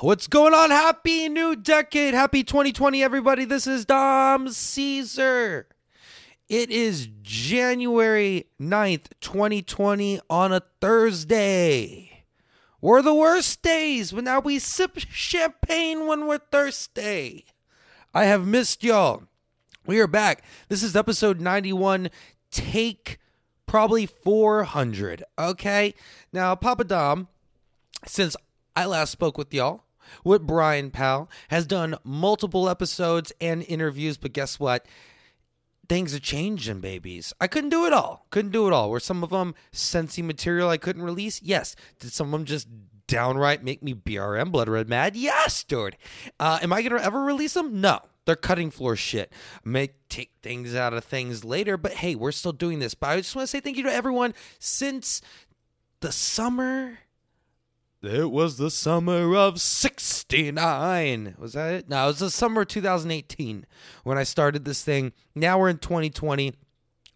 What's going on? Happy new decade. Happy 2020, everybody. This is Dom Caesar. It is January 9th, 2020 on a Thursday. We're the worst days, but now we sip champagne when we're thirsty. I have missed y'all. We are back. This is episode 91, take probably 400. Okay? Now, Papa Dom, since I last spoke with y'all, with Brian Powell, has done multiple episodes and interviews, but guess what? Things are changing, babies. I couldn't do it all. Couldn't do it all. Were some of them sensy material I couldn't release? Yes. Did some of them just downright make me BRM blood red mad? Yes, dude. Uh, am I gonna ever release them? No. They're cutting floor shit. May take things out of things later, but hey, we're still doing this. But I just want to say thank you to everyone since the summer it was the summer of 69. Was that it? No, it was the summer of 2018 when I started this thing. Now we're in 2020.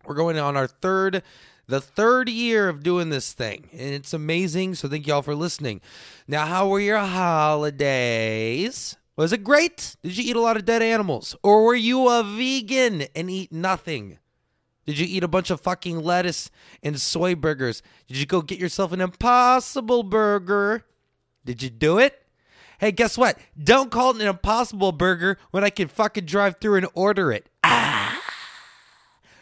We're going on our third the third year of doing this thing. And it's amazing. So thank y'all for listening. Now, how were your holidays? Was it great? Did you eat a lot of dead animals? Or were you a vegan and eat nothing? Did you eat a bunch of fucking lettuce and soy burgers? Did you go get yourself an impossible burger? Did you do it? Hey, guess what? Don't call it an impossible burger when I can fucking drive through and order it. Ah!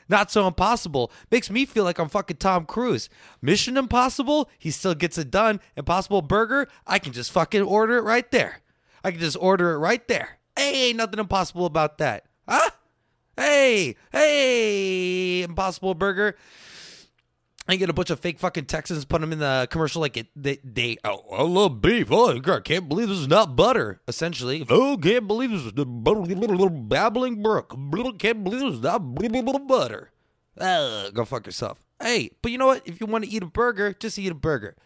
Not so impossible. Makes me feel like I'm fucking Tom Cruise. Mission Impossible, he still gets it done. Impossible Burger, I can just fucking order it right there. I can just order it right there. Hey, ain't nothing impossible about that. Huh? Hey, hey, Impossible Burger. I get a bunch of fake fucking Texans, put them in the commercial like it, they, they, oh, I love beef. Oh, I can't believe this is not butter, essentially. Oh, can't believe this is the little babbling brook. Can't believe this is not butter. Uh, go fuck yourself. Hey, but you know what? If you want to eat a burger, just eat a burger.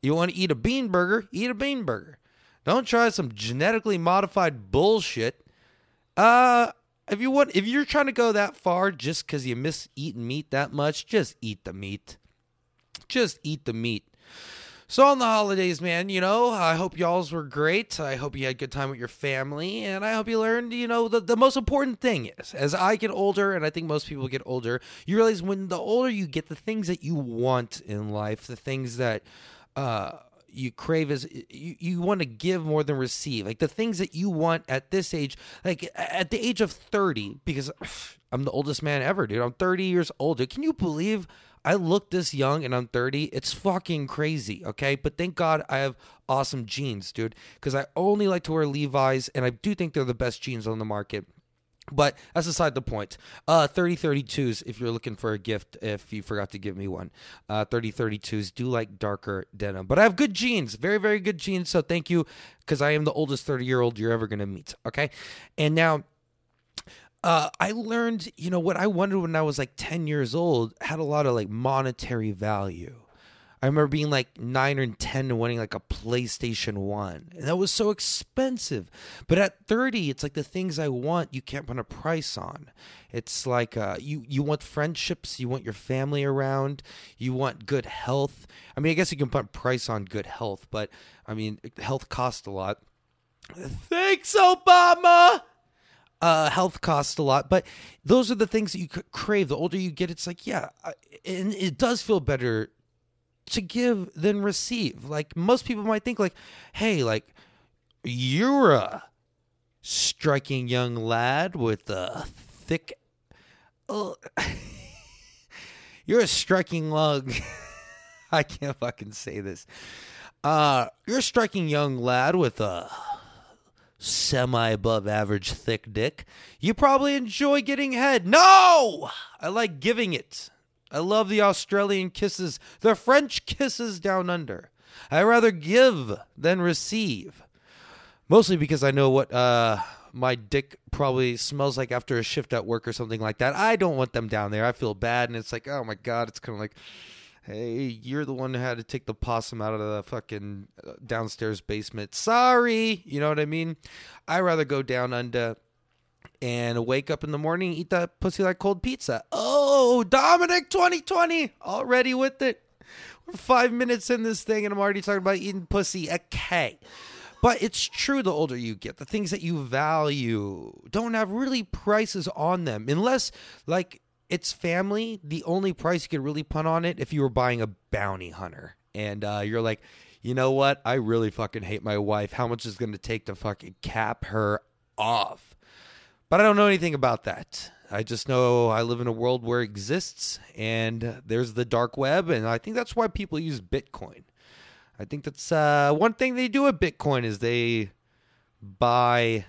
You want to eat a bean burger, eat a bean burger. Don't try some genetically modified bullshit. Uh, if you want if you're trying to go that far just because you miss eating meat that much just eat the meat. Just eat the meat. So on the holidays man you know i hope y'all's were great. I hope you had a good time with your family and i hope you learned you know the, the most important thing is as i get older and i think most people get older you realize when the older you get the things that you want in life the things that uh you crave is you, you want to give more than receive. Like the things that you want at this age like at the age of 30 because i'm the oldest man ever dude. I'm 30 years old dude. can you believe i look this young and i'm 30 it's fucking crazy okay? But thank god i have awesome jeans dude because i only like to wear levi's and i do think they're the best jeans on the market but that's aside the point. Uh, 3032s, if you're looking for a gift, if you forgot to give me one. Uh, 3032s do like darker denim. But I have good jeans, very, very good jeans. So thank you, because I am the oldest 30 year old you're ever going to meet. Okay. And now, uh, I learned, you know, what I wanted when I was like 10 years old had a lot of like monetary value. I remember being like nine or 10 and wanting like a PlayStation 1. And that was so expensive. But at 30, it's like the things I want, you can't put a price on. It's like uh, you, you want friendships, you want your family around, you want good health. I mean, I guess you can put a price on good health, but I mean, health costs a lot. Thanks, Obama! Uh, health costs a lot, but those are the things that you crave. The older you get, it's like, yeah, and it does feel better to give than receive. Like most people might think like, "Hey, like you're a striking young lad with a thick uh, You're a striking lug. I can't fucking say this. Uh, you're a striking young lad with a semi above average thick dick. You probably enjoy getting head. No! I like giving it. I love the Australian kisses, the French kisses down under. I rather give than receive. Mostly because I know what uh, my dick probably smells like after a shift at work or something like that. I don't want them down there. I feel bad, and it's like, oh my god, it's kind of like, hey, you're the one who had to take the possum out of the fucking uh, downstairs basement. Sorry, you know what I mean? I rather go down under and wake up in the morning, eat that pussy like cold pizza. Oh, Dominic 2020 already with it. We're five minutes in this thing, and I'm already talking about eating pussy. Okay. But it's true the older you get, the things that you value don't have really prices on them. Unless, like, it's family, the only price you could really put on it if you were buying a bounty hunter. And uh, you're like, you know what? I really fucking hate my wife. How much is going to take to fucking cap her off? But I don't know anything about that. I just know I live in a world where it exists and there's the dark web. And I think that's why people use Bitcoin. I think that's uh, one thing they do with Bitcoin is they buy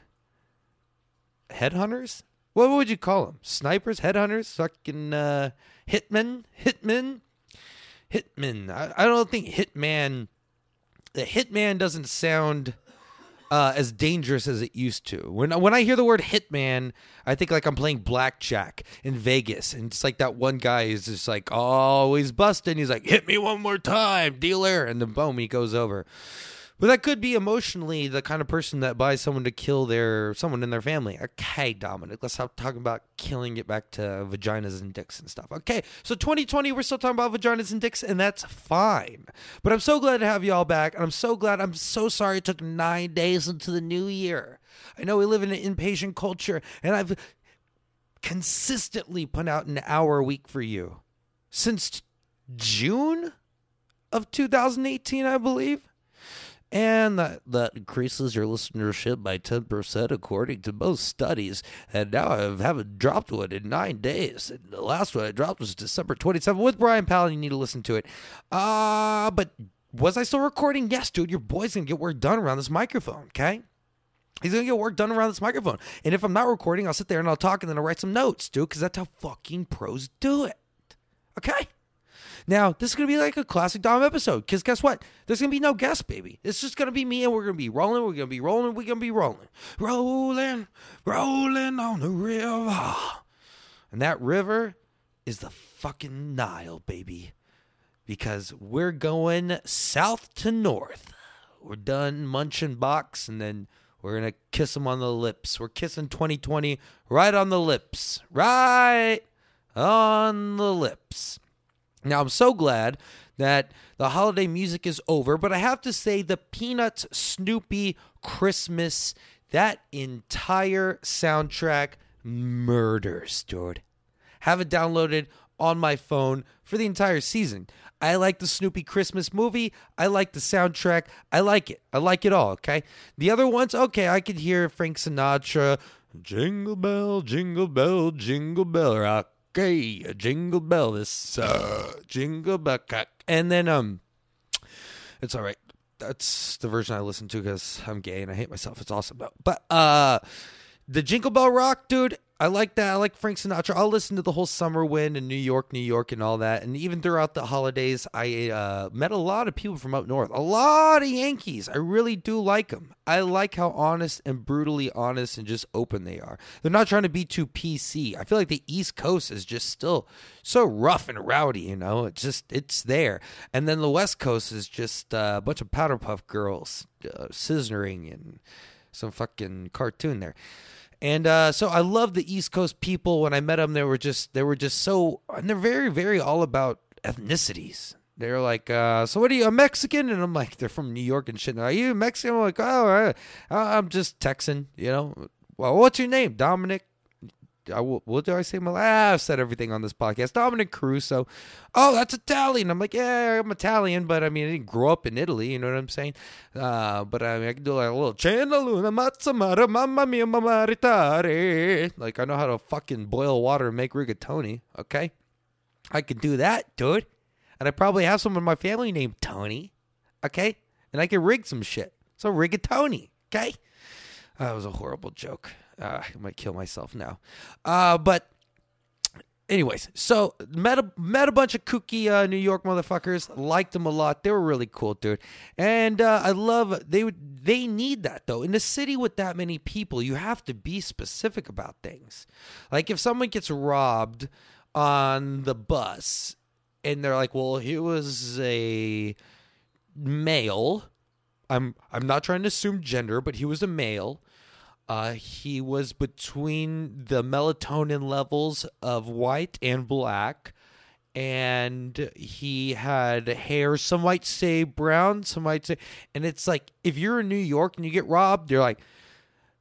headhunters. What would you call them? Snipers, headhunters, fucking uh, hitmen, hitmen, hitmen. I, I don't think hitman. The hitman doesn't sound uh, as dangerous as it used to. When when I hear the word hitman, I think like I'm playing blackjack in Vegas, and it's like that one guy is just like always busting. He's like, "Hit me one more time, dealer," and then boom, he goes over. But that could be emotionally the kind of person that buys someone to kill their someone in their family. Okay, Dominic, let's stop talking about killing it back to vaginas and dicks and stuff. Okay, so 2020, we're still talking about vaginas and dicks, and that's fine. But I'm so glad to have you all back, and I'm so glad. I'm so sorry it took nine days into the new year. I know we live in an impatient culture, and I've consistently put out an hour a week for you since June of 2018, I believe and that, that increases your listenership by 10% according to most studies. And now I haven't dropped one in nine days. And the last one I dropped was December 27th with Brian Powell. You need to listen to it. Uh, but was I still recording? Yes, dude. Your boy's going to get work done around this microphone, okay? He's gonna get work done around this microphone. And if I'm not recording, I'll sit there and I'll talk and then I'll write some notes, dude, because that's how fucking pros do it. Okay? Now, this is going to be like a classic Dom episode because guess what? There's going to be no guest, baby. It's just going to be me and we're going to be rolling. We're going to be rolling. We're going to be rolling. Rolling, rolling on the river. And that river is the fucking Nile, baby. Because we're going south to north. We're done munching box and then we're going to kiss them on the lips. We're kissing 2020 right on the lips. Right on the lips. Now, I'm so glad that the holiday music is over, but I have to say the Peanuts Snoopy Christmas, that entire soundtrack murders, dude. Have it downloaded on my phone for the entire season. I like the Snoopy Christmas movie. I like the soundtrack. I like it. I like it all, okay? The other ones, okay, I could hear Frank Sinatra, Jingle Bell, Jingle Bell, Jingle Bell Rock okay, a jingle bell, this uh, jingle bell, cock. and then um, it's all right. That's the version I listen to because I'm gay and I hate myself. It's awesome. But uh, the Jingle Bell Rock, dude. I like that. I like Frank Sinatra. I'll listen to the whole Summer Wind and New York, New York, and all that. And even throughout the holidays, I uh, met a lot of people from up north. A lot of Yankees. I really do like them. I like how honest and brutally honest and just open they are. They're not trying to be too PC. I feel like the East Coast is just still so rough and rowdy. You know, it's just it's there. And then the West Coast is just uh, a bunch of powder puff girls uh, scissoring and some fucking cartoon there. And uh, so I love the East Coast people. When I met them, they were just they were just so and they're very very all about ethnicities. They're like, uh, so what are you, a Mexican? And I'm like, they're from New York and shit. Are you Mexican? I'm like, oh, I'm just Texan, you know. Well, what's your name? Dominic I, what do I say? Ah, I've said everything on this podcast. Dominic Caruso. Oh, that's Italian. I'm like, yeah, I'm Italian, but I mean, I didn't grow up in Italy. You know what I'm saying? Uh, but I, mean, I can do like a little Cena Luna Mazzamara Mamma Mia Mamaritare. Like I know how to fucking boil water and make rigatoni. Okay, I can do that, dude. And I probably have someone in my family named Tony. Okay, and I can rig some shit. So rigatoni. Okay, that was a horrible joke. Uh, I might kill myself now. Uh, but anyways, so met a met a bunch of kooky uh, New York motherfuckers. Liked them a lot. They were really cool, dude. And uh, I love they would they need that though. In a city with that many people, you have to be specific about things. Like if someone gets robbed on the bus, and they're like, "Well, he was a male." I'm I'm not trying to assume gender, but he was a male uh, he was between the melatonin levels of white and black, and he had hair. Some might say brown, some might say, and it's like if you're in New York and you get robbed, you're like,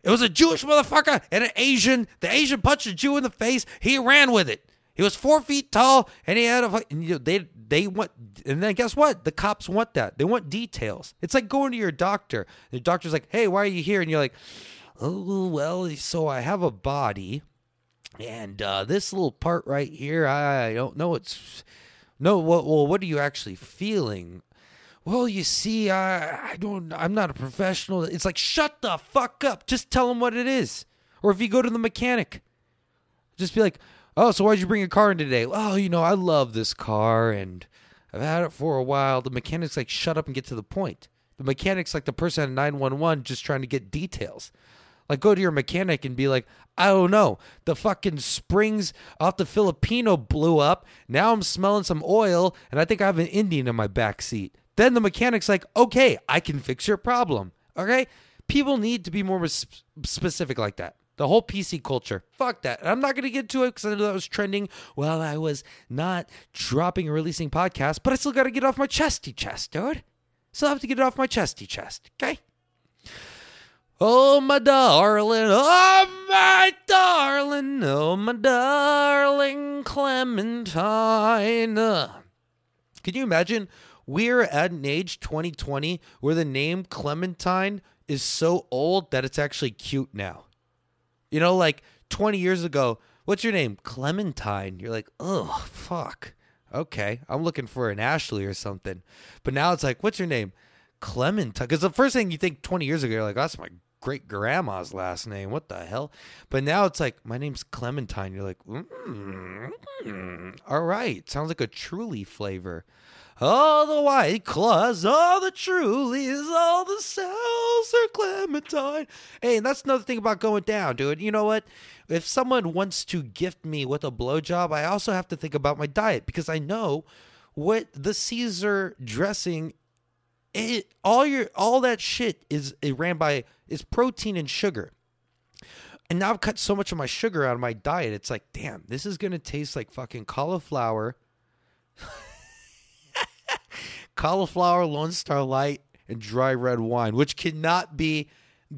it was a Jewish motherfucker and an Asian. The Asian punched a Jew in the face. He ran with it. He was four feet tall, and he had a. And you know, they they want, and then guess what? The cops want that. They want details. It's like going to your doctor. The doctor's like, "Hey, why are you here?" And you're like, "Oh, well, so I have a body, and uh, this little part right here, I don't know. It's no. Well, well, what are you actually feeling? Well, you see, I I don't. I'm not a professional. It's like shut the fuck up. Just tell them what it is. Or if you go to the mechanic, just be like, "Oh, so why'd you bring a car in today?" Well, you know, I love this car and I've had it for a while. The mechanic's like, "Shut up and get to the point." The mechanic's like the person at 911 just trying to get details. Like, go to your mechanic and be like, I don't know. The fucking springs off the Filipino blew up. Now I'm smelling some oil, and I think I have an Indian in my back seat. Then the mechanic's like, okay, I can fix your problem. Okay? People need to be more sp- specific like that. The whole PC culture. Fuck that. And I'm not going to get to it because I know that was trending while I was not dropping and releasing podcasts, but I still got to get off my chesty chest, dude. Still have to get it off my chesty chest. Okay? Oh, my darling, oh, my darling, oh, my darling Clementine. Can you imagine? We're at an age 2020 where the name Clementine is so old that it's actually cute now. You know, like 20 years ago, what's your name? Clementine. You're like, oh, fuck. Okay, I'm looking for an Ashley or something. But now it's like, what's your name? Clementine. Because the first thing you think 20 years ago, you're like, that's my great grandma's last name. What the hell? But now it's like, my name's Clementine. You're like, mm, all right. Sounds like a truly flavor. All the white claws, all the trulies, all the cells are Clementine. Hey, and that's another thing about going down, dude. You know what? If someone wants to gift me with a blowjob, I also have to think about my diet because I know what the Caesar dressing it all your all that shit is it ran by is protein and sugar. And now I've cut so much of my sugar out of my diet. It's like, damn, this is gonna taste like fucking cauliflower, cauliflower, Lone Star Light, and dry red wine, which cannot be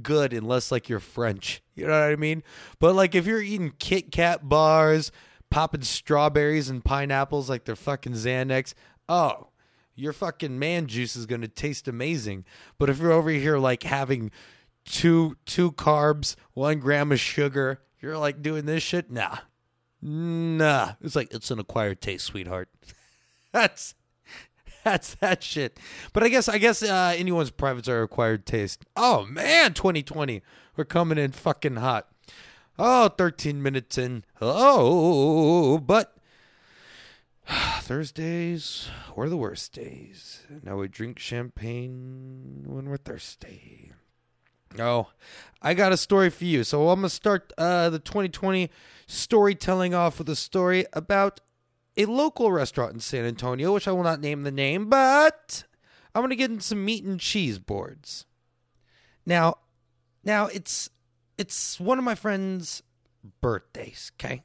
good unless like you're French. You know what I mean? But like if you're eating Kit Kat bars, popping strawberries and pineapples like they're fucking Xanax, oh, your fucking man juice is going to taste amazing. But if you're over here like having two two carbs, one gram of sugar, you're like doing this shit, nah, nah. It's like it's an acquired taste, sweetheart. that's that's that shit. But I guess I guess uh, anyone's privates are acquired taste. Oh man, 2020, we're coming in fucking hot. Oh, 13 minutes in. Oh, but Thursdays were the worst days. Now we drink champagne when we're thirsty. Oh, I got a story for you. So I'm going to start uh, the 2020 storytelling off with a story about a local restaurant in San Antonio, which I will not name the name, but I'm going to get into some meat and cheese boards. Now, now it's it's one of my friend's birthdays, okay?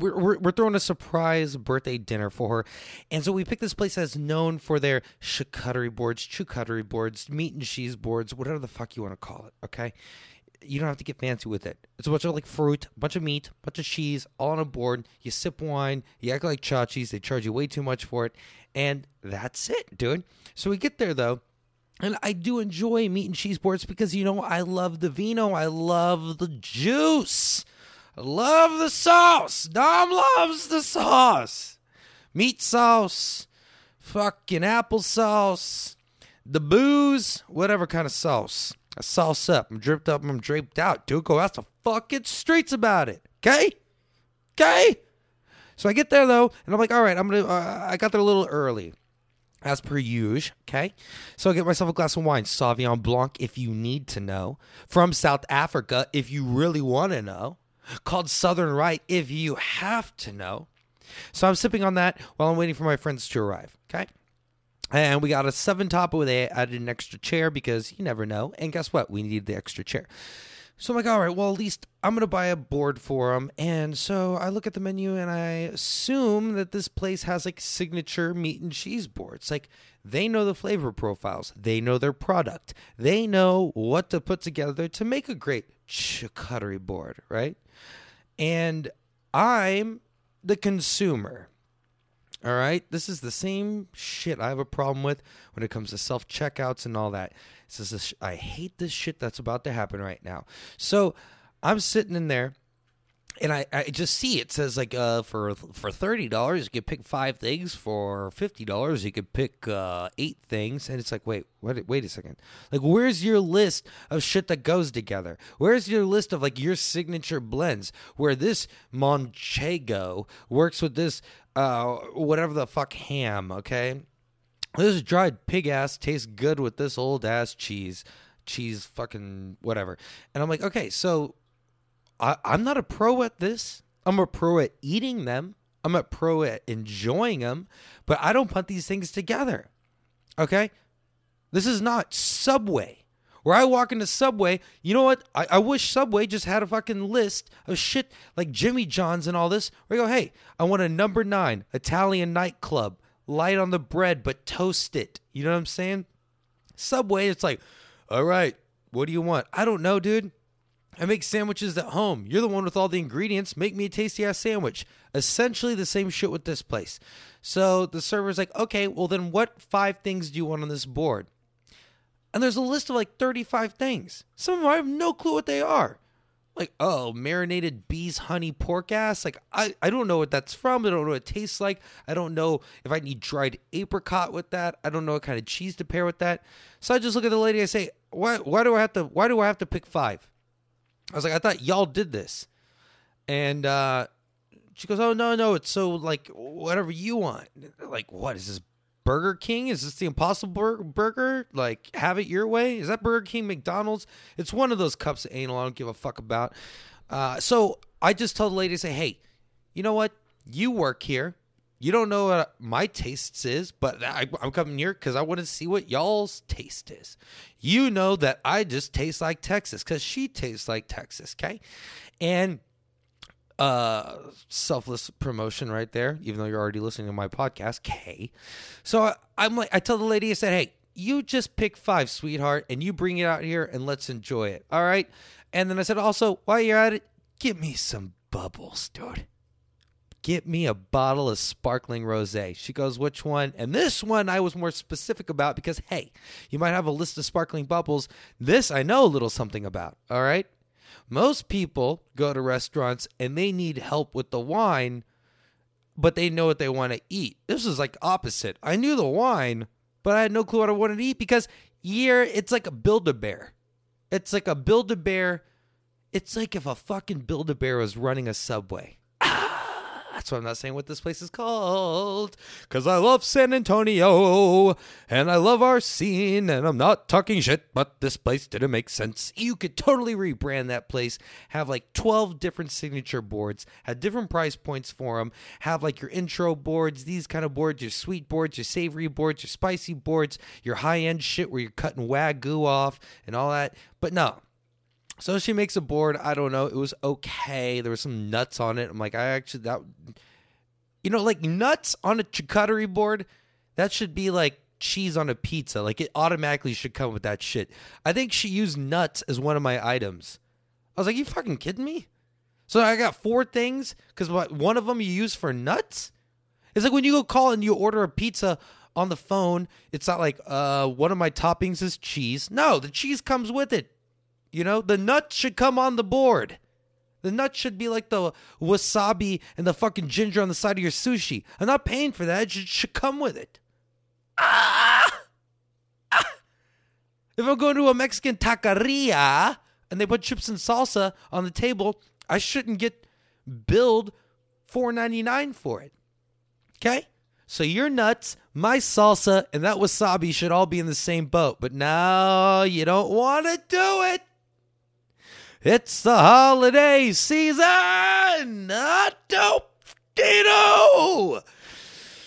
We're, we're, we're, throwing a surprise birthday dinner for her. And so we picked this place that's known for their charcuterie boards, charcuterie boards, meat and cheese boards, whatever the fuck you want to call it, okay? You don't have to get fancy with it. It's a bunch of like fruit, bunch of meat, bunch of cheese, all on a board. You sip wine, you act like chachis. They charge you way too much for it. And that's it, dude. So we get there though. And I do enjoy meat and cheese boards because, you know, I love the vino. I love the juice. I love the sauce. Dom loves the sauce. Meat sauce, fucking applesauce, the booze, whatever kind of sauce. I sauce up. I'm dripped up. I'm draped out. Dude, go out the fucking streets about it. Okay? Okay? So I get there though, and I'm like, all right, I'm gonna. Uh, I got there a little early, as per usual. Okay, so I get myself a glass of wine, Sauvignon Blanc, if you need to know, from South Africa, if you really want to know called Southern Right if you have to know. So I'm sipping on that while I'm waiting for my friends to arrive. Okay. And we got a seven top where they added an extra chair because you never know. And guess what? We needed the extra chair. So I'm like, all right, well, at least I'm going to buy a board for them. And so I look at the menu and I assume that this place has like signature meat and cheese boards. Like they know the flavor profiles, they know their product, they know what to put together to make a great charcuterie board, right? And I'm the consumer. All right. This is the same shit I have a problem with when it comes to self checkouts and all that. This is sh- I hate this shit that's about to happen right now. So I'm sitting in there and I, I just see it says like uh for for thirty dollars you could pick five things. For fifty dollars you could pick uh eight things. And it's like wait wait wait a second. Like where's your list of shit that goes together? Where's your list of like your signature blends? Where this Manchego works with this uh whatever the fuck ham okay? This dried pig ass tastes good with this old ass cheese cheese fucking whatever. And I'm like okay so I, I'm not a pro at this. I'm a pro at eating them. I'm a pro at enjoying them, but I don't put these things together. Okay? This is not Subway. Where I walk into Subway, you know what? I, I wish Subway just had a fucking list of shit like Jimmy John's and all this. Where I go, hey, I want a number nine Italian nightclub, light on the bread, but toast it. You know what I'm saying? Subway, it's like, all right, what do you want? I don't know, dude. I make sandwiches at home. You're the one with all the ingredients. Make me a tasty ass sandwich. Essentially the same shit with this place. So the server's like, okay, well then what five things do you want on this board? And there's a list of like 35 things. Some of them I have no clue what they are. Like, oh, marinated bees, honey, pork ass. Like, I, I don't know what that's from. I don't know what it tastes like. I don't know if I need dried apricot with that. I don't know what kind of cheese to pair with that. So I just look at the lady. I say, why, why do I have to? Why do I have to pick five? I was like, I thought y'all did this. And uh, she goes, Oh, no, no. It's so like whatever you want. Like, what is this? Burger King? Is this the Impossible Burger? Like, have it your way? Is that Burger King, McDonald's? It's one of those cups of anal I don't give a fuck about. Uh, so I just told the lady, say, hey, you know what? You work here. You don't know what my tastes is, but I, am coming here because I want to see what y'all's taste is. You know that I just taste like Texas because she tastes like Texas, okay? And uh selfless promotion right there even though you're already listening to my podcast okay so I, i'm like i tell the lady i said hey you just pick five sweetheart and you bring it out here and let's enjoy it all right and then i said also while you're at it give me some bubbles dude get me a bottle of sparkling rosé. She goes, which one? And this one I was more specific about because, hey, you might have a list of sparkling bubbles. This I know a little something about, all right? Most people go to restaurants and they need help with the wine, but they know what they want to eat. This is like opposite. I knew the wine, but I had no clue what I wanted to eat because here it's like a build a bear. It's like a build a bear. It's like if a fucking build a bear was running a subway. That's why I'm not saying what this place is called. Because I love San Antonio and I love our scene and I'm not talking shit, but this place didn't make sense. You could totally rebrand that place, have like 12 different signature boards, have different price points for them, have like your intro boards, these kind of boards, your sweet boards, your savory boards, your spicy boards, your high end shit where you're cutting wagyu off and all that. But no, so she makes a board. I don't know. It was okay. There was some nuts on it. I'm like, I actually that, you know, like nuts on a charcuterie board. That should be like cheese on a pizza. Like it automatically should come with that shit. I think she used nuts as one of my items. I was like, you fucking kidding me? So I got four things because one of them you use for nuts. It's like when you go call and you order a pizza on the phone. It's not like uh one of my toppings is cheese. No, the cheese comes with it. You know, the nuts should come on the board. The nut should be like the wasabi and the fucking ginger on the side of your sushi. I'm not paying for that. It should, should come with it. Ah! ah! If I'm going to a Mexican taqueria and they put chips and salsa on the table, I shouldn't get billed $4.99 for it. Okay? So your nuts, my salsa, and that wasabi should all be in the same boat. But now you don't want to do it. It's the holiday season! Dino!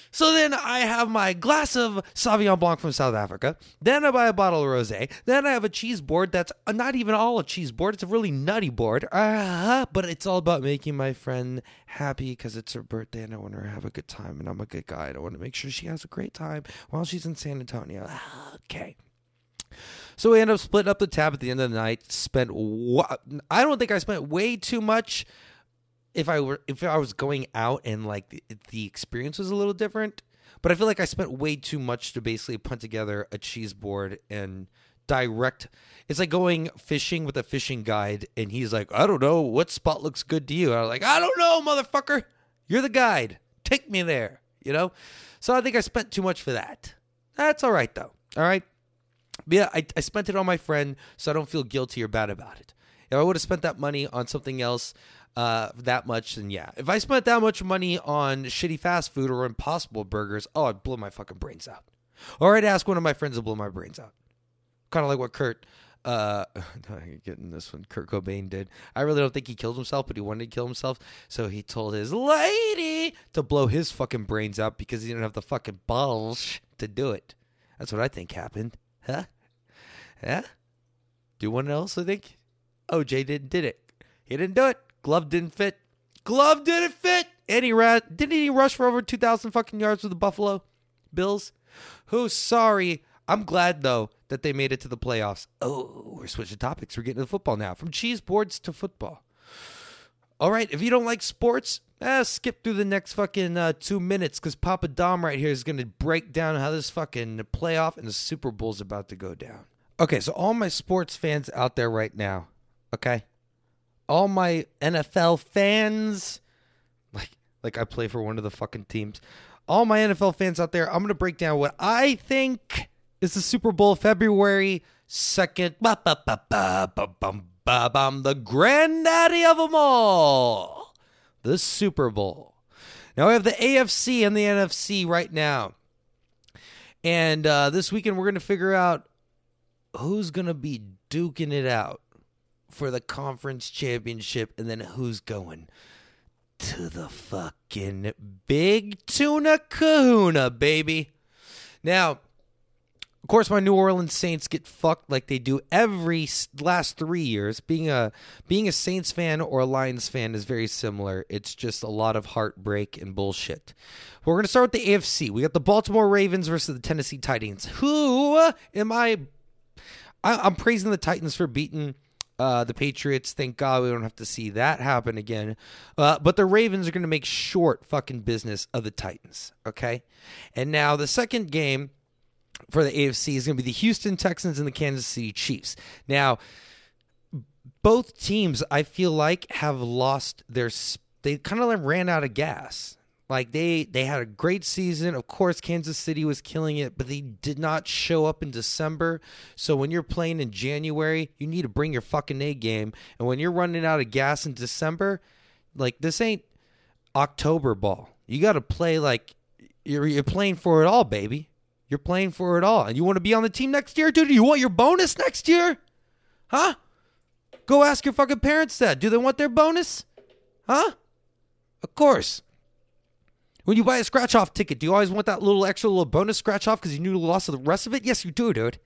So then I have my glass of Sauvignon Blanc from South Africa. Then I buy a bottle of rosé. Then I have a cheese board that's not even all a cheese board. It's a really nutty board. Uh, but it's all about making my friend happy because it's her birthday and I want her to have a good time. And I'm a good guy. And I want to make sure she has a great time while she's in San Antonio. Okay. So we end up splitting up the tab at the end of the night. Spent I don't think I spent way too much if I were if I was going out and like the, the experience was a little different. But I feel like I spent way too much to basically put together a cheese board and direct. It's like going fishing with a fishing guide, and he's like, "I don't know what spot looks good to you." And I'm like, "I don't know, motherfucker. You're the guide. Take me there." You know. So I think I spent too much for that. That's all right though. All right. But yeah, I, I spent it on my friend, so I don't feel guilty or bad about it. If I would have spent that money on something else, uh, that much, then yeah. If I spent that much money on shitty fast food or impossible burgers, oh, I'd blow my fucking brains out. Or I'd ask one of my friends to blow my brains out. Kind of like what Kurt, uh, getting this one, Kurt Cobain did. I really don't think he killed himself, but he wanted to kill himself. So he told his lady to blow his fucking brains out because he didn't have the fucking balls to do it. That's what I think happened. Huh? Yeah? Do one else, I think? OJ didn't did it. He didn't do it. Glove didn't fit. Glove didn't fit. And he ran. Didn't he rush for over 2,000 fucking yards with the Buffalo Bills? Who's sorry? I'm glad, though, that they made it to the playoffs. Oh, we're switching topics. We're getting to football now. From cheese boards to football. All right, if you don't like sports, eh, skip through the next fucking uh, two minutes because Papa Dom right here is going to break down how this fucking playoff and the Super Bowl is about to go down. Okay, so all my sports fans out there right now, okay? All my NFL fans, like like I play for one of the fucking teams. All my NFL fans out there, I'm going to break down what I think is the Super Bowl February 2nd. Bum, the granddaddy of them all. The Super Bowl. Now we have the AFC and the NFC right now. And uh, this weekend we're going to figure out who's going to be duking it out for the conference championship and then who's going to the fucking big tuna kahuna, baby. Now, of course, my New Orleans Saints get fucked like they do every last three years. Being a being a Saints fan or a Lions fan is very similar. It's just a lot of heartbreak and bullshit. We're gonna start with the AFC. We got the Baltimore Ravens versus the Tennessee Titans. Who am I? I I'm praising the Titans for beating uh, the Patriots. Thank God we don't have to see that happen again. Uh, but the Ravens are going to make short fucking business of the Titans. Okay. And now the second game for the AFC is going to be the Houston Texans and the Kansas City Chiefs. Now, both teams, I feel like, have lost their. They kind of ran out of gas. Like they they had a great season. Of course, Kansas City was killing it, but they did not show up in December. So when you're playing in January, you need to bring your fucking A game. And when you're running out of gas in December, like this ain't October ball. You got to play like you're you're playing for it all, baby. You're playing for it all. And you want to be on the team next year, dude? Do you want your bonus next year? Huh? Go ask your fucking parents that. Do they want their bonus? Huh? Of course. When you buy a scratch off ticket, do you always want that little extra little bonus scratch off because you knew the loss of the rest of it? Yes, you do, dude.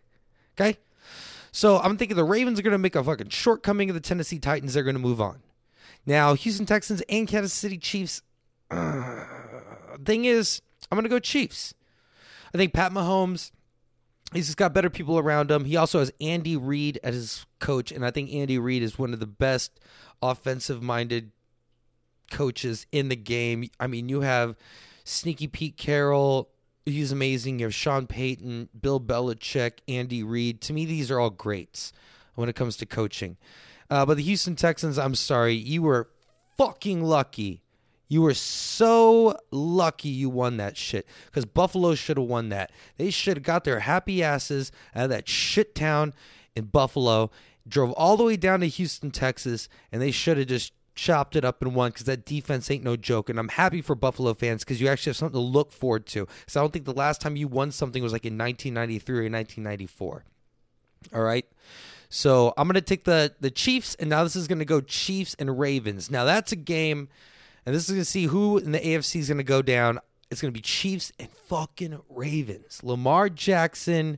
Okay? So I'm thinking the Ravens are going to make a fucking shortcoming of the Tennessee Titans. They're going to move on. Now, Houston Texans and Kansas City Chiefs. Uh, thing is, I'm going to go Chiefs. I think Pat Mahomes, he's just got better people around him. He also has Andy Reid as his coach, and I think Andy Reid is one of the best offensive minded coaches in the game. I mean, you have sneaky Pete Carroll. He's amazing. You have Sean Payton, Bill Belichick, Andy Reid. To me, these are all greats when it comes to coaching. Uh, but the Houston Texans, I'm sorry, you were fucking lucky. You were so lucky you won that shit because Buffalo should have won that. They should have got their happy asses out of that shit town in Buffalo, drove all the way down to Houston, Texas, and they should have just chopped it up and won because that defense ain't no joke. And I'm happy for Buffalo fans because you actually have something to look forward to. Because I don't think the last time you won something was like in 1993 or 1994. All right. So I'm gonna take the the Chiefs, and now this is gonna go Chiefs and Ravens. Now that's a game, and this is gonna see who in the AFC is gonna go down. It's going to be Chiefs and fucking Ravens. Lamar Jackson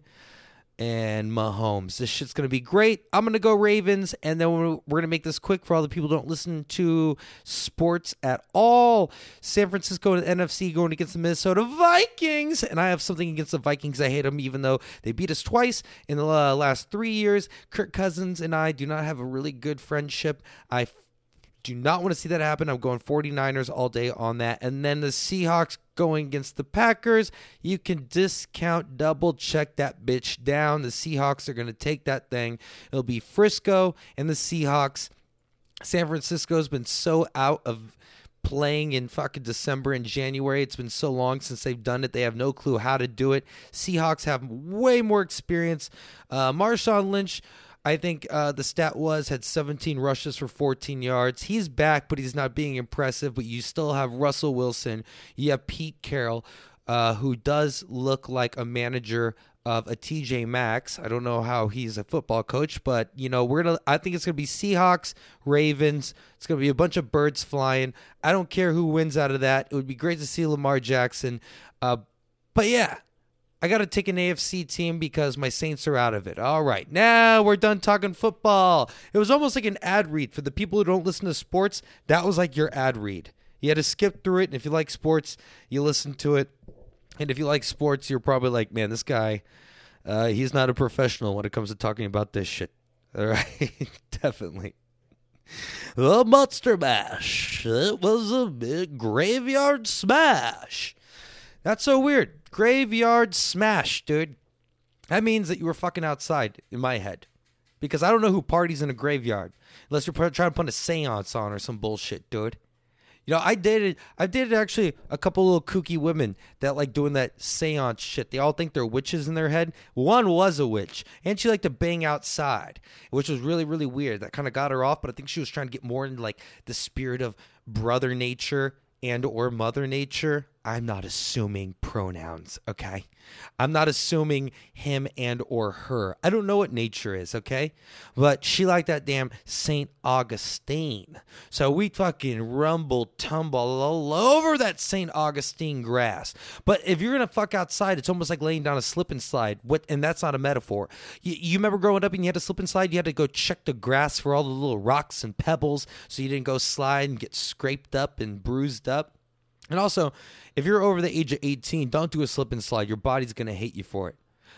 and Mahomes. This shit's going to be great. I'm going to go Ravens, and then we're, we're going to make this quick for all the people who don't listen to sports at all. San Francisco and NFC going against the Minnesota Vikings, and I have something against the Vikings. I hate them, even though they beat us twice in the uh, last three years. Kirk Cousins and I do not have a really good friendship. I do not want to see that happen. I'm going 49ers all day on that. And then the Seahawks going against the Packers. You can discount, double check that bitch down. The Seahawks are going to take that thing. It'll be Frisco and the Seahawks. San Francisco's been so out of playing in fucking December and January. It's been so long since they've done it. They have no clue how to do it. Seahawks have way more experience. Uh, Marshawn Lynch I think uh, the stat was had 17 rushes for 14 yards. He's back, but he's not being impressive. But you still have Russell Wilson. You have Pete Carroll, uh, who does look like a manager of a TJ Maxx. I don't know how he's a football coach, but you know we're gonna. I think it's gonna be Seahawks, Ravens. It's gonna be a bunch of birds flying. I don't care who wins out of that. It would be great to see Lamar Jackson. Uh, but yeah, I got to take an AFC team because my Saints are out of it. All right, now we're done talking football. It was almost like an ad read for the people who don't listen to sports. That was like your ad read. You had to skip through it, and if you like sports, you listen to it. And if you like sports, you're probably like, man, this guy, uh, he's not a professional when it comes to talking about this shit. All right, definitely. The Monster Mash. It was a big graveyard smash. That's so weird. Graveyard smash, dude. That means that you were fucking outside in my head. Because I don't know who parties in a graveyard. Unless you're trying to put a seance on or some bullshit, dude. You know, I dated I dated actually a couple little kooky women that like doing that seance shit. They all think they're witches in their head. One was a witch, and she liked to bang outside, which was really, really weird. That kind of got her off, but I think she was trying to get more into like the spirit of brother nature and or mother nature i'm not assuming pronouns okay? I'm not assuming him and or her. I don't know what nature is okay? But she liked that damn saint augustine. So we fucking rumble tumble all over that saint augustine grass. But if you're gonna fuck outside it's almost like laying down a slip and slide what and that's not a metaphor. You, you remember growing up and you had to slip and slide? You had to go check the grass for all the little rocks and pebbles so you didn't go slide and get scraped up and bruised up and also, if you're over the age of 18, don't do a slip and slide. Your body's going to hate you for it.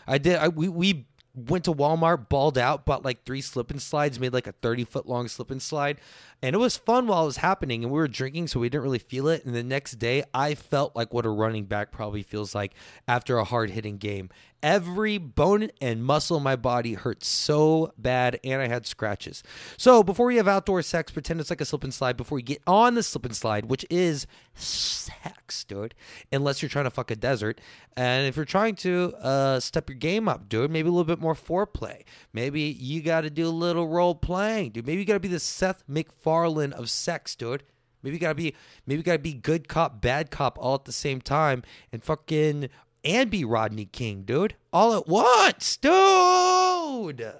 I did. I, we, we went to Walmart, balled out, bought like three slip and slides, made like a 30 foot long slip and slide. And it was fun while it was happening. And we were drinking, so we didn't really feel it. And the next day, I felt like what a running back probably feels like after a hard hitting game. Every bone and muscle in my body hurt so bad, and I had scratches. So before you have outdoor sex, pretend it's like a slip and slide before you get on the slip and slide, which is sex, dude. Unless you're trying to fuck a desert. And if you're trying to uh, step your game up, dude, maybe a little bit more foreplay. Maybe you got to do a little role playing, dude. Maybe you got to be the Seth MacFarlane of sex, dude. Maybe you gotta be maybe you gotta be good cop, bad cop all at the same time and fucking and be Rodney King, dude. All at once, dude.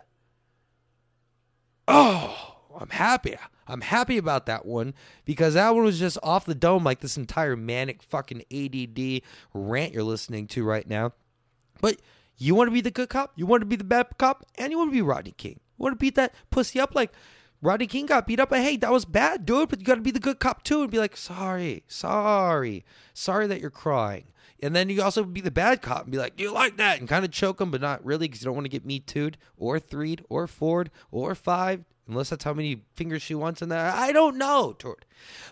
Oh, I'm happy. I'm happy about that one because that one was just off the dome like this entire manic fucking ADD rant you're listening to right now. But you want to be the good cop, you want to be the bad cop, and you want to be Rodney King. You want to beat that pussy up like Rodney King got beat up, and hey, that was bad, dude. But you got to be the good cop too, and be like, sorry, sorry, sorry that you're crying. And then you also be the bad cop and be like, you like that? And kind of choke them, but not really because you don't want to get me tooed or threed or foured or five, unless that's how many fingers she wants in there. I don't know.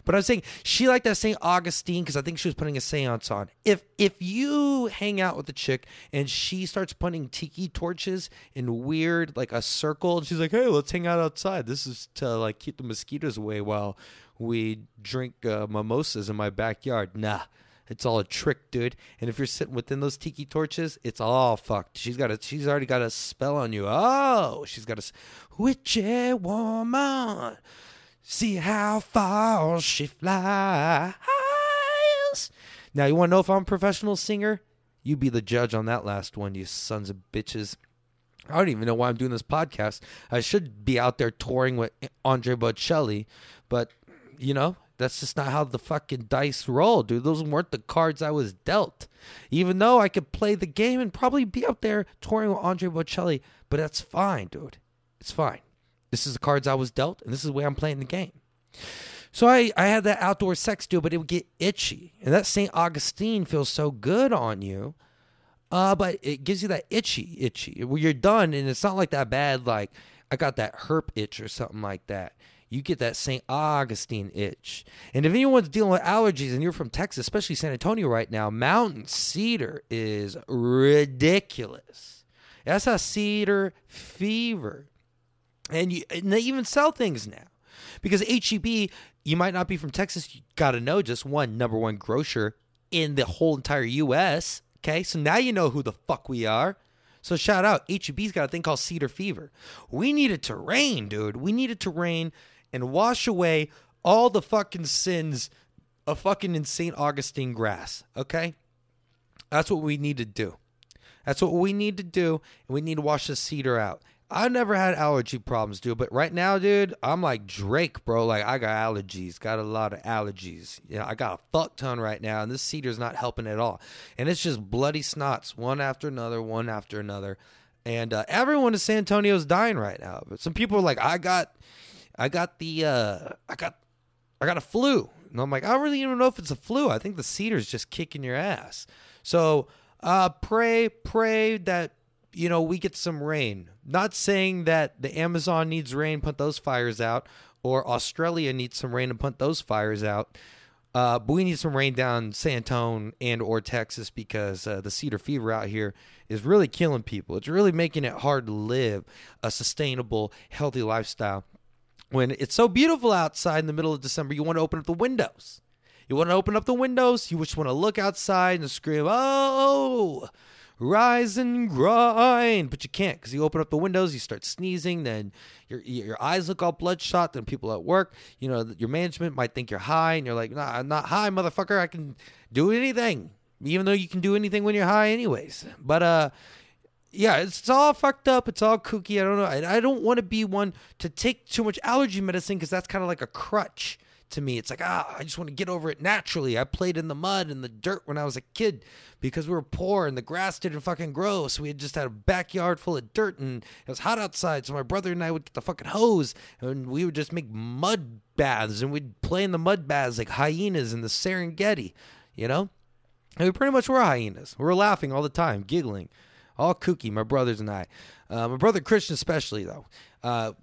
But I'm saying she liked that St. Augustine because I think she was putting a seance on. If if you hang out with a chick and she starts putting tiki torches in weird like a circle, and she's like, "Hey, let's hang out outside. This is to like keep the mosquitoes away while we drink uh, mimosas in my backyard." Nah, it's all a trick, dude. And if you're sitting within those tiki torches, it's all fucked. She's got a she's already got a spell on you. Oh, she's got a witchy eh, woman. See how far she flies. Now you want to know if I'm a professional singer? You be the judge on that last one, you sons of bitches. I don't even know why I'm doing this podcast. I should be out there touring with Andre Bocelli, but you know, That's just not how the fucking dice roll, dude. Those weren't the cards I was dealt. Even though I could play the game and probably be up there touring with Andre Bocelli, but that's fine, dude. It's fine. This is the cards I was dealt, and this is the way I'm playing the game. So I, I had that outdoor sex deal, but it would get itchy. And that St. Augustine feels so good on you. Uh, but it gives you that itchy, itchy. Where you're done, and it's not like that bad, like I got that herp itch or something like that. You get that St. Augustine itch. And if anyone's dealing with allergies and you're from Texas, especially San Antonio right now, mountain cedar is ridiculous. That's a cedar fever. And, you, and they even sell things now. Because HEB, you might not be from Texas. You got to know just one number one grocer in the whole entire U.S. Okay, so now you know who the fuck we are. So shout out, HEB's got a thing called Cedar Fever. We needed to rain, dude. We needed to rain and wash away all the fucking sins of fucking in St. Augustine grass. Okay, that's what we need to do. That's what we need to do, and we need to wash the cedar out. I've never had allergy problems, dude. But right now, dude, I'm like Drake, bro. Like I got allergies, got a lot of allergies. Yeah, I got a fuck ton right now, and this cedar's not helping at all. And it's just bloody snots, one after another, one after another. And uh, everyone in San Antonio is dying right now. But some people are like, I got, I got the, uh, I got, I got a flu. And I'm like, I really don't know if it's a flu. I think the cedar's just kicking your ass. So uh, pray, pray that you know, we get some rain. Not saying that the Amazon needs rain, put those fires out, or Australia needs some rain to put those fires out. Uh, but we need some rain down San Antonio and or Texas because uh, the cedar fever out here is really killing people. It's really making it hard to live a sustainable, healthy lifestyle. When it's so beautiful outside in the middle of December, you want to open up the windows. You want to open up the windows. You just want to look outside and scream, "Oh!" rise and grind. But you can't because you open up the windows, you start sneezing, then your your eyes look all bloodshot. Then people at work, you know, your management might think you're high, and you're like, nah, I'm not high, motherfucker. I can do anything, even though you can do anything when you're high, anyways. But uh. Yeah, it's, all fucked up. It's all kooky. I don't know. I, I don't want to be one to take too much allergy medicine because that's kind of like a crutch to me. It's like, ah, I just want to get over it naturally. I played in the mud and the dirt when I was a kid because we were poor and the grass didn't fucking grow. So we had just had a backyard full of dirt and it was hot outside. So my brother and I would get the fucking hose and we would just make mud baths and we'd play in the mud baths like hyenas in the Serengeti, you know? And we pretty much were hyenas. We were laughing all the time, giggling, all kooky, my brothers and I. Uh, my brother Christian, especially, though. Uh,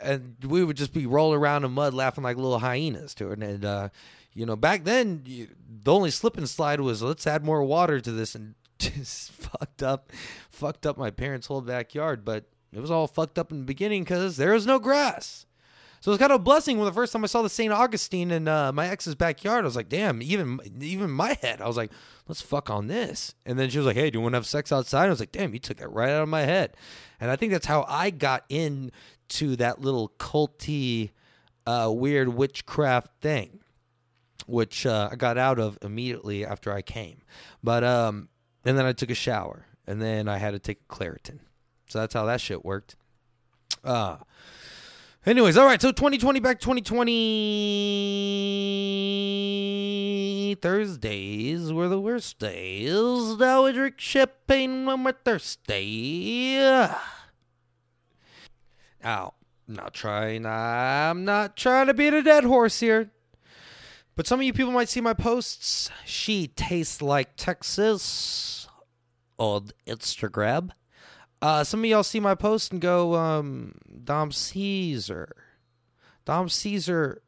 and we would just be rolling around in mud laughing like little hyenas to it. And, uh, you know, back then, you, the only slip and slide was let's add more water to this and just fucked up, fucked up my parents' whole backyard. But it was all fucked up in the beginning because there was no grass. So it was kind of a blessing when the first time I saw the St. Augustine in uh, my ex's backyard. I was like, damn, even even my head. I was like, let's fuck on this. And then she was like, hey, do you want to have sex outside? I was like, damn, you took that right out of my head. And I think that's how I got into that little culty, uh, weird witchcraft thing, which uh, I got out of immediately after I came. But um, and then I took a shower, and then I had to take a Claritin. So that's how that shit worked. Uh anyways, all right. So 2020 back 2020 Thursdays were the worst days. Now we drink champagne when we're thirsty. Now, not trying. I'm not trying to beat a dead horse here. But some of you people might see my posts. She tastes like Texas on Instagram. Uh, some of y'all see my post and go, um, Dom Caesar. Dom Caesar,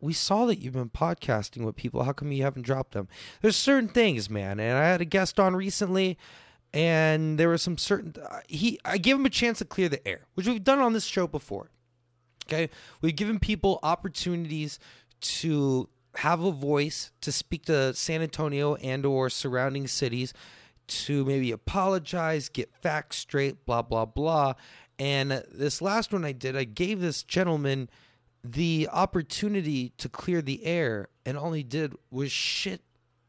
we saw that you've been podcasting with people. How come you haven't dropped them? There's certain things, man. And I had a guest on recently and there were some certain uh, he I gave him a chance to clear the air, which we've done on this show before. Okay, we've given people opportunities to have a voice to speak to San Antonio and or surrounding cities to maybe apologize, get facts straight, blah blah blah. And this last one I did, I gave this gentleman the opportunity to clear the air, and all he did was shit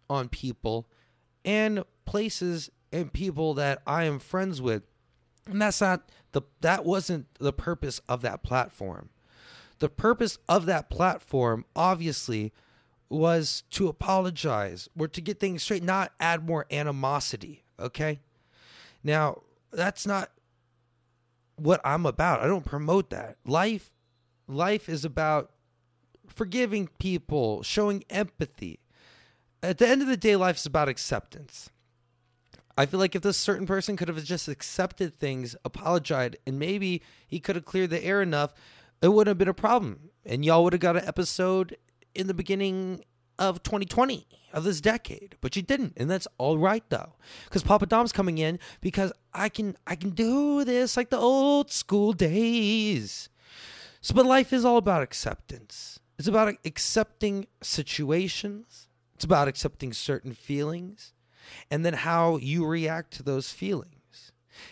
on people and places and people that I am friends with. And that's not the that wasn't the purpose of that platform. The purpose of that platform obviously was to apologize or to get things straight, not add more animosity. Okay. Now, that's not what I'm about. I don't promote that. Life life is about forgiving people, showing empathy. At the end of the day, life is about acceptance. I feel like if this certain person could have just accepted things, apologized, and maybe he could have cleared the air enough, it wouldn't have been a problem. And y'all would have got an episode in the beginning of 2020 of this decade, but you didn't, and that's all right though, because Papa Dom's coming in because I can I can do this like the old school days. So, but life is all about acceptance. It's about accepting situations. It's about accepting certain feelings, and then how you react to those feelings.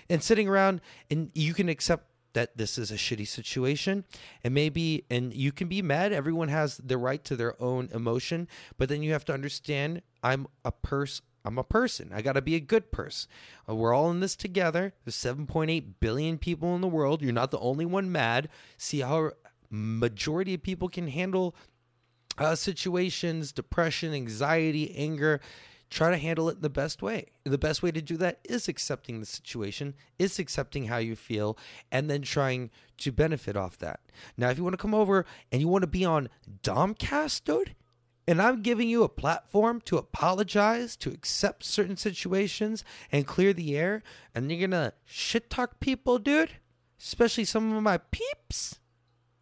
And sitting around and you can accept that this is a shitty situation. And maybe and you can be mad. Everyone has the right to their own emotion but then you have to understand i'm a person i'm a person. I got to be a good person uh, we're all in this together. There's 7.8 billion people in the world. You're not the only one mad. See how majority of people can handle uh, situations depression anxiety anger try to handle it the best way. The best way to do that is accepting the situation, is accepting how you feel, and then trying to benefit off that. Now, if you want to come over and you want to be on Domcast, dude, and I'm giving you a platform to apologize, to accept certain situations and clear the air, and you're gonna shit talk people, dude, especially some of my peeps,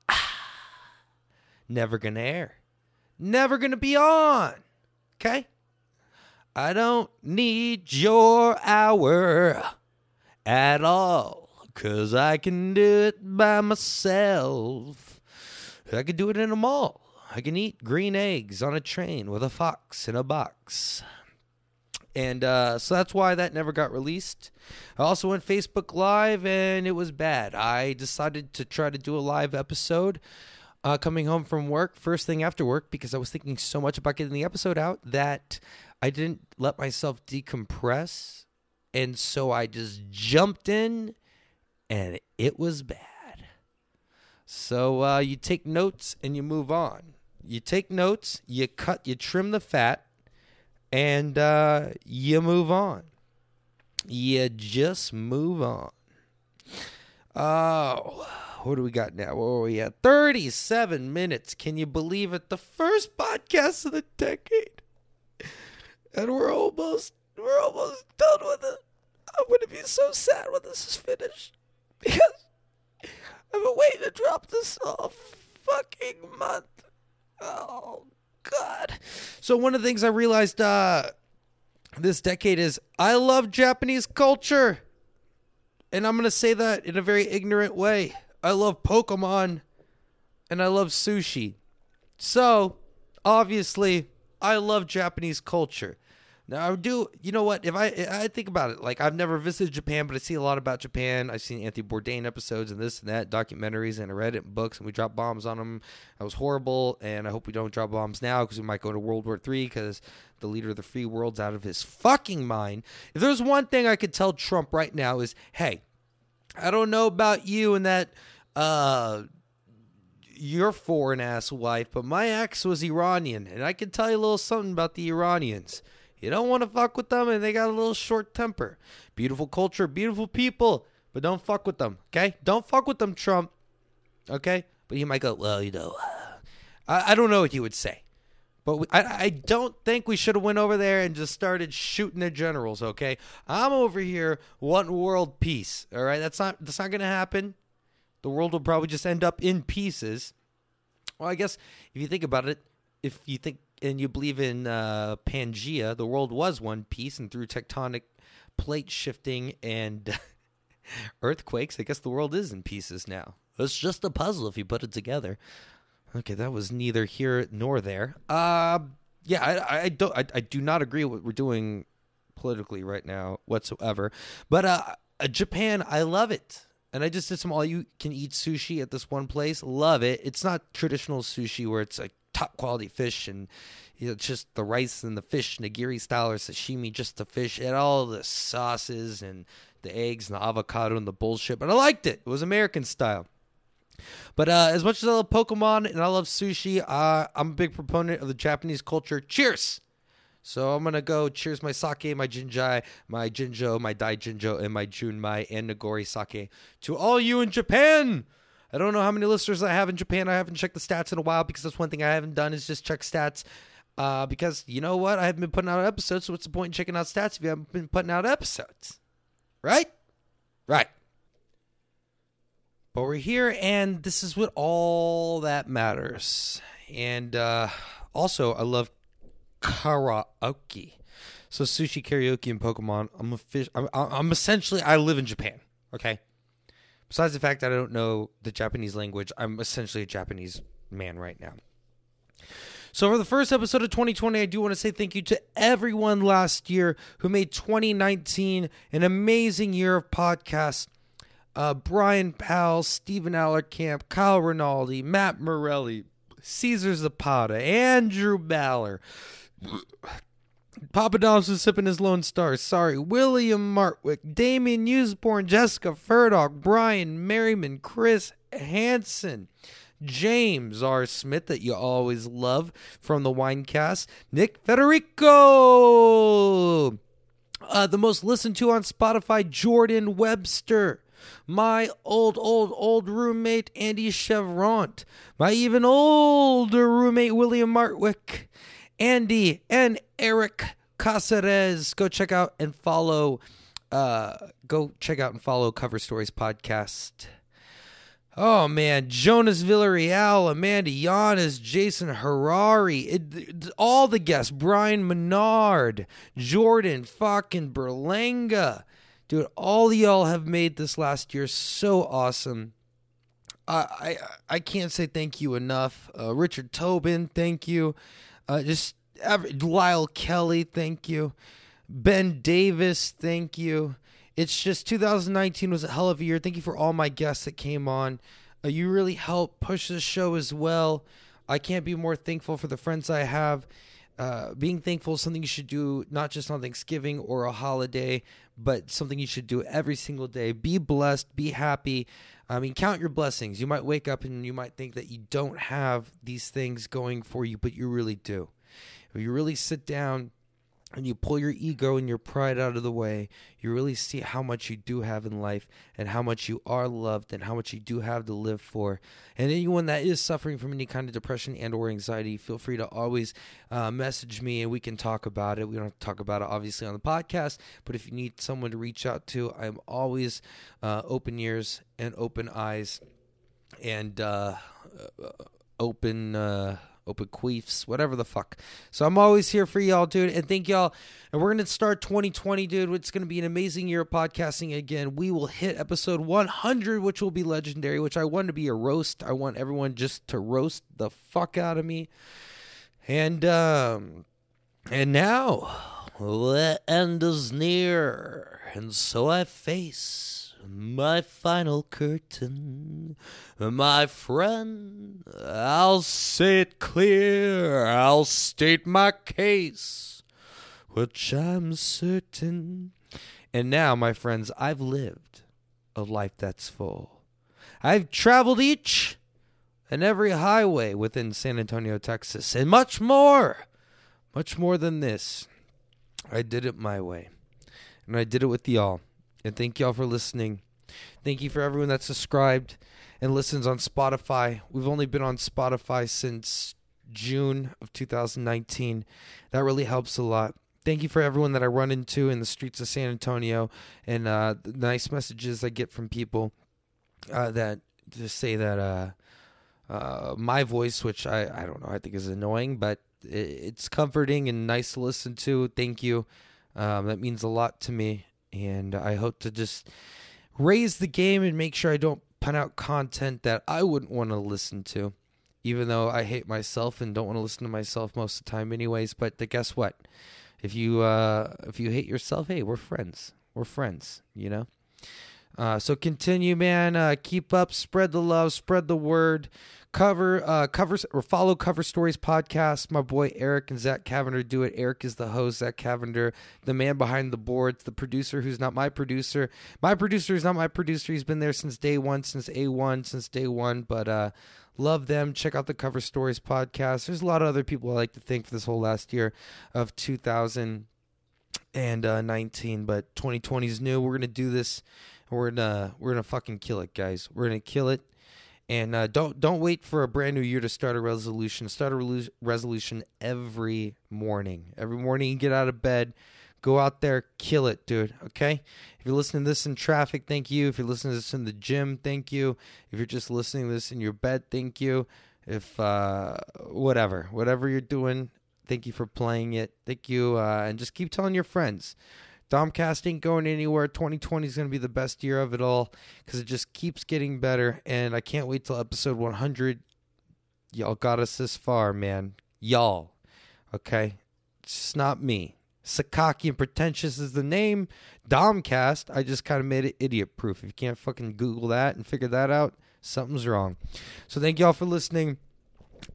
ah, never gonna air. Never gonna be on. Okay? I don't need your hour at all, cause I can do it by myself. I could do it in a mall. I can eat green eggs on a train with a fox in a box. And uh, so that's why that never got released. I also went Facebook Live and it was bad. I decided to try to do a live episode uh, coming home from work, first thing after work, because I was thinking so much about getting the episode out that I didn't let myself decompress. And so I just jumped in and it was bad. So uh, you take notes and you move on. You take notes, you cut, you trim the fat, and uh, you move on. You just move on. Oh, what do we got now? Where are we at? 37 minutes. Can you believe it? The first podcast of the decade and we're almost we're almost done with it. I'm gonna be so sad when this is finished because I've been waiting to drop this all fucking month. Oh God! So one of the things I realized uh, this decade is I love Japanese culture, and I'm gonna say that in a very ignorant way. I love Pokemon, and I love sushi. So obviously I love Japanese culture. Now I do, you know what? If I I think about it, like I've never visited Japan, but I see a lot about Japan. I've seen Anthony Bourdain episodes and this and that, documentaries, and I read it in books, and we dropped bombs on them. That was horrible, and I hope we don't drop bombs now because we might go to World War Three because the leader of the free world's out of his fucking mind. If there's one thing I could tell Trump right now is, hey, I don't know about you and that. uh your foreign ass wife, but my ex was Iranian, and I can tell you a little something about the Iranians. You don't want to fuck with them, and they got a little short temper. Beautiful culture, beautiful people, but don't fuck with them, okay? Don't fuck with them, Trump, okay? But he might go, well, you know, uh, I, I don't know what he would say. But we, I, I don't think we should have went over there and just started shooting the generals. Okay, I'm over here wanting world peace. All right, that's not that's not gonna happen the world will probably just end up in pieces. Well, I guess if you think about it, if you think and you believe in uh, Pangea, the world was one piece, and through tectonic plate shifting and earthquakes, I guess the world is in pieces now. It's just a puzzle if you put it together. Okay, that was neither here nor there. Uh, yeah, I, I don't, I, I do not agree with what we're doing politically right now whatsoever. But uh, Japan, I love it and I just did some all you can eat sushi at this one place. Love it. It's not traditional sushi where it's like top quality fish and you know just the rice and the fish nigiri style or sashimi, just the fish and all the sauces and the eggs and the avocado and the bullshit. But I liked it. It was American style. But uh, as much as I love Pokemon and I love sushi, uh, I'm a big proponent of the Japanese culture. Cheers! So I'm gonna go cheers my sake, my jinjai, my ginjo, my dai ginjo, and my junmai and nigori sake to all you in Japan. I don't know how many listeners I have in Japan. I haven't checked the stats in a while because that's one thing I haven't done is just check stats. Uh, because you know what? I haven't been putting out episodes, so what's the point in checking out stats if you haven't been putting out episodes? Right? Right. But we're here, and this is what all that matters. And uh, also, I love karaoke. So sushi, karaoke, and Pokemon. I'm a fish. I'm, I'm essentially. I live in Japan. Okay. Besides the fact that I don't know the Japanese language, I'm essentially a Japanese man right now. So, for the first episode of 2020, I do want to say thank you to everyone last year who made 2019 an amazing year of podcasts. Uh, Brian Powell, Stephen Allerkamp, Kyle Rinaldi, Matt Morelli, Caesar Zapata, Andrew Baller, Papa Dom's was sipping his Lone Star. Sorry. William Martwick, Damien Usborn, Jessica Furdock, Brian Merriman, Chris Hansen, James R. Smith, that you always love from the Winecast, Nick Federico, uh, the most listened to on Spotify, Jordan Webster. My old, old, old roommate, Andy Chevront. My even older roommate, William Martwick. Andy and Eric Caceres. Go check out and follow. Uh, go check out and follow Cover Stories podcast. Oh man, Jonas Villarreal, Amanda Yanis, Jason Harari, it, it, all the guests, Brian Menard, Jordan fucking Berlanga. Dude, all y'all have made this last year so awesome. I I, I can't say thank you enough. Uh, Richard Tobin, thank you. Uh, just every, Lyle Kelly, thank you. Ben Davis, thank you. It's just 2019 was a hell of a year. Thank you for all my guests that came on. Uh, you really helped push the show as well. I can't be more thankful for the friends I have. Uh, being thankful is something you should do not just on Thanksgiving or a holiday, but something you should do every single day. Be blessed, be happy. I mean, count your blessings. You might wake up and you might think that you don't have these things going for you, but you really do. If you really sit down and you pull your ego and your pride out of the way, you really see how much you do have in life and how much you are loved and how much you do have to live for. And anyone that is suffering from any kind of depression and or anxiety, feel free to always uh, message me and we can talk about it. We don't have to talk about it obviously on the podcast, but if you need someone to reach out to, I'm always uh, open ears and open eyes and uh, uh open open queefs, whatever the fuck. So I'm always here for y'all, dude. And thank y'all. And we're going to start 2020, dude. It's going to be an amazing year of podcasting again. We will hit episode 100, which will be legendary, which I want to be a roast. I want everyone just to roast the fuck out of me. And, um, and now the end is near. And so I face my final curtain. My friend, I'll say it clear, I'll state my case, which I'm certain. And now, my friends, I've lived a life that's full. I've traveled each and every highway within San Antonio, Texas, and much more, much more than this. I did it my way, and I did it with y'all. And thank y'all for listening. Thank you for everyone that's subscribed and listens on Spotify. We've only been on Spotify since June of 2019. That really helps a lot. Thank you for everyone that I run into in the streets of San Antonio and uh, the nice messages I get from people uh, that just say that uh, uh my voice, which I, I don't know, I think is annoying, but it's comforting and nice to listen to. Thank you. Um, that means a lot to me and I hope to just raise the game and make sure I don't put out content that I wouldn't want to listen to, even though I hate myself and don't want to listen to myself most of the time, anyways. But guess what? If you uh, if you hate yourself, hey, we're friends. We're friends. You know. Uh, so continue, man. Uh, keep up. Spread the love. Spread the word. Cover uh, covers or follow Cover Stories podcast. My boy Eric and Zach Cavender do it. Eric is the host. Zach Cavender, the man behind the boards, the producer who's not my producer. My producer is not my producer. He's been there since day one, since A one, since day one. But uh, love them. Check out the Cover Stories podcast. There's a lot of other people I like to thank for this whole last year of 2019. But 2020 is new. We're gonna do this. We're gonna we're gonna fucking kill it, guys. We're gonna kill it. And uh, don't don't wait for a brand new year to start a resolution. Start a relu- resolution every morning. Every morning you get out of bed, go out there, kill it, dude. Okay. If you're listening to this in traffic, thank you. If you're listening to this in the gym, thank you. If you're just listening to this in your bed, thank you. If uh, whatever, whatever you're doing, thank you for playing it. Thank you, uh, and just keep telling your friends. Domcast ain't going anywhere. 2020 is going to be the best year of it all because it just keeps getting better. And I can't wait till episode 100. Y'all got us this far, man. Y'all. Okay? It's not me. Sakaki and Pretentious is the name. Domcast, I just kind of made it idiot proof. If you can't fucking Google that and figure that out, something's wrong. So thank y'all for listening.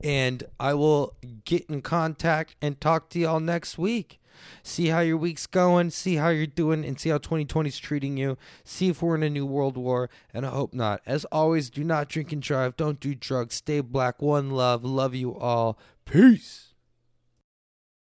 And I will get in contact and talk to y'all next week. See how your week's going, see how you're doing, and see how 2020 is treating you. See if we're in a new world war, and I hope not. As always, do not drink and drive, don't do drugs, stay black, one love, love you all. Peace.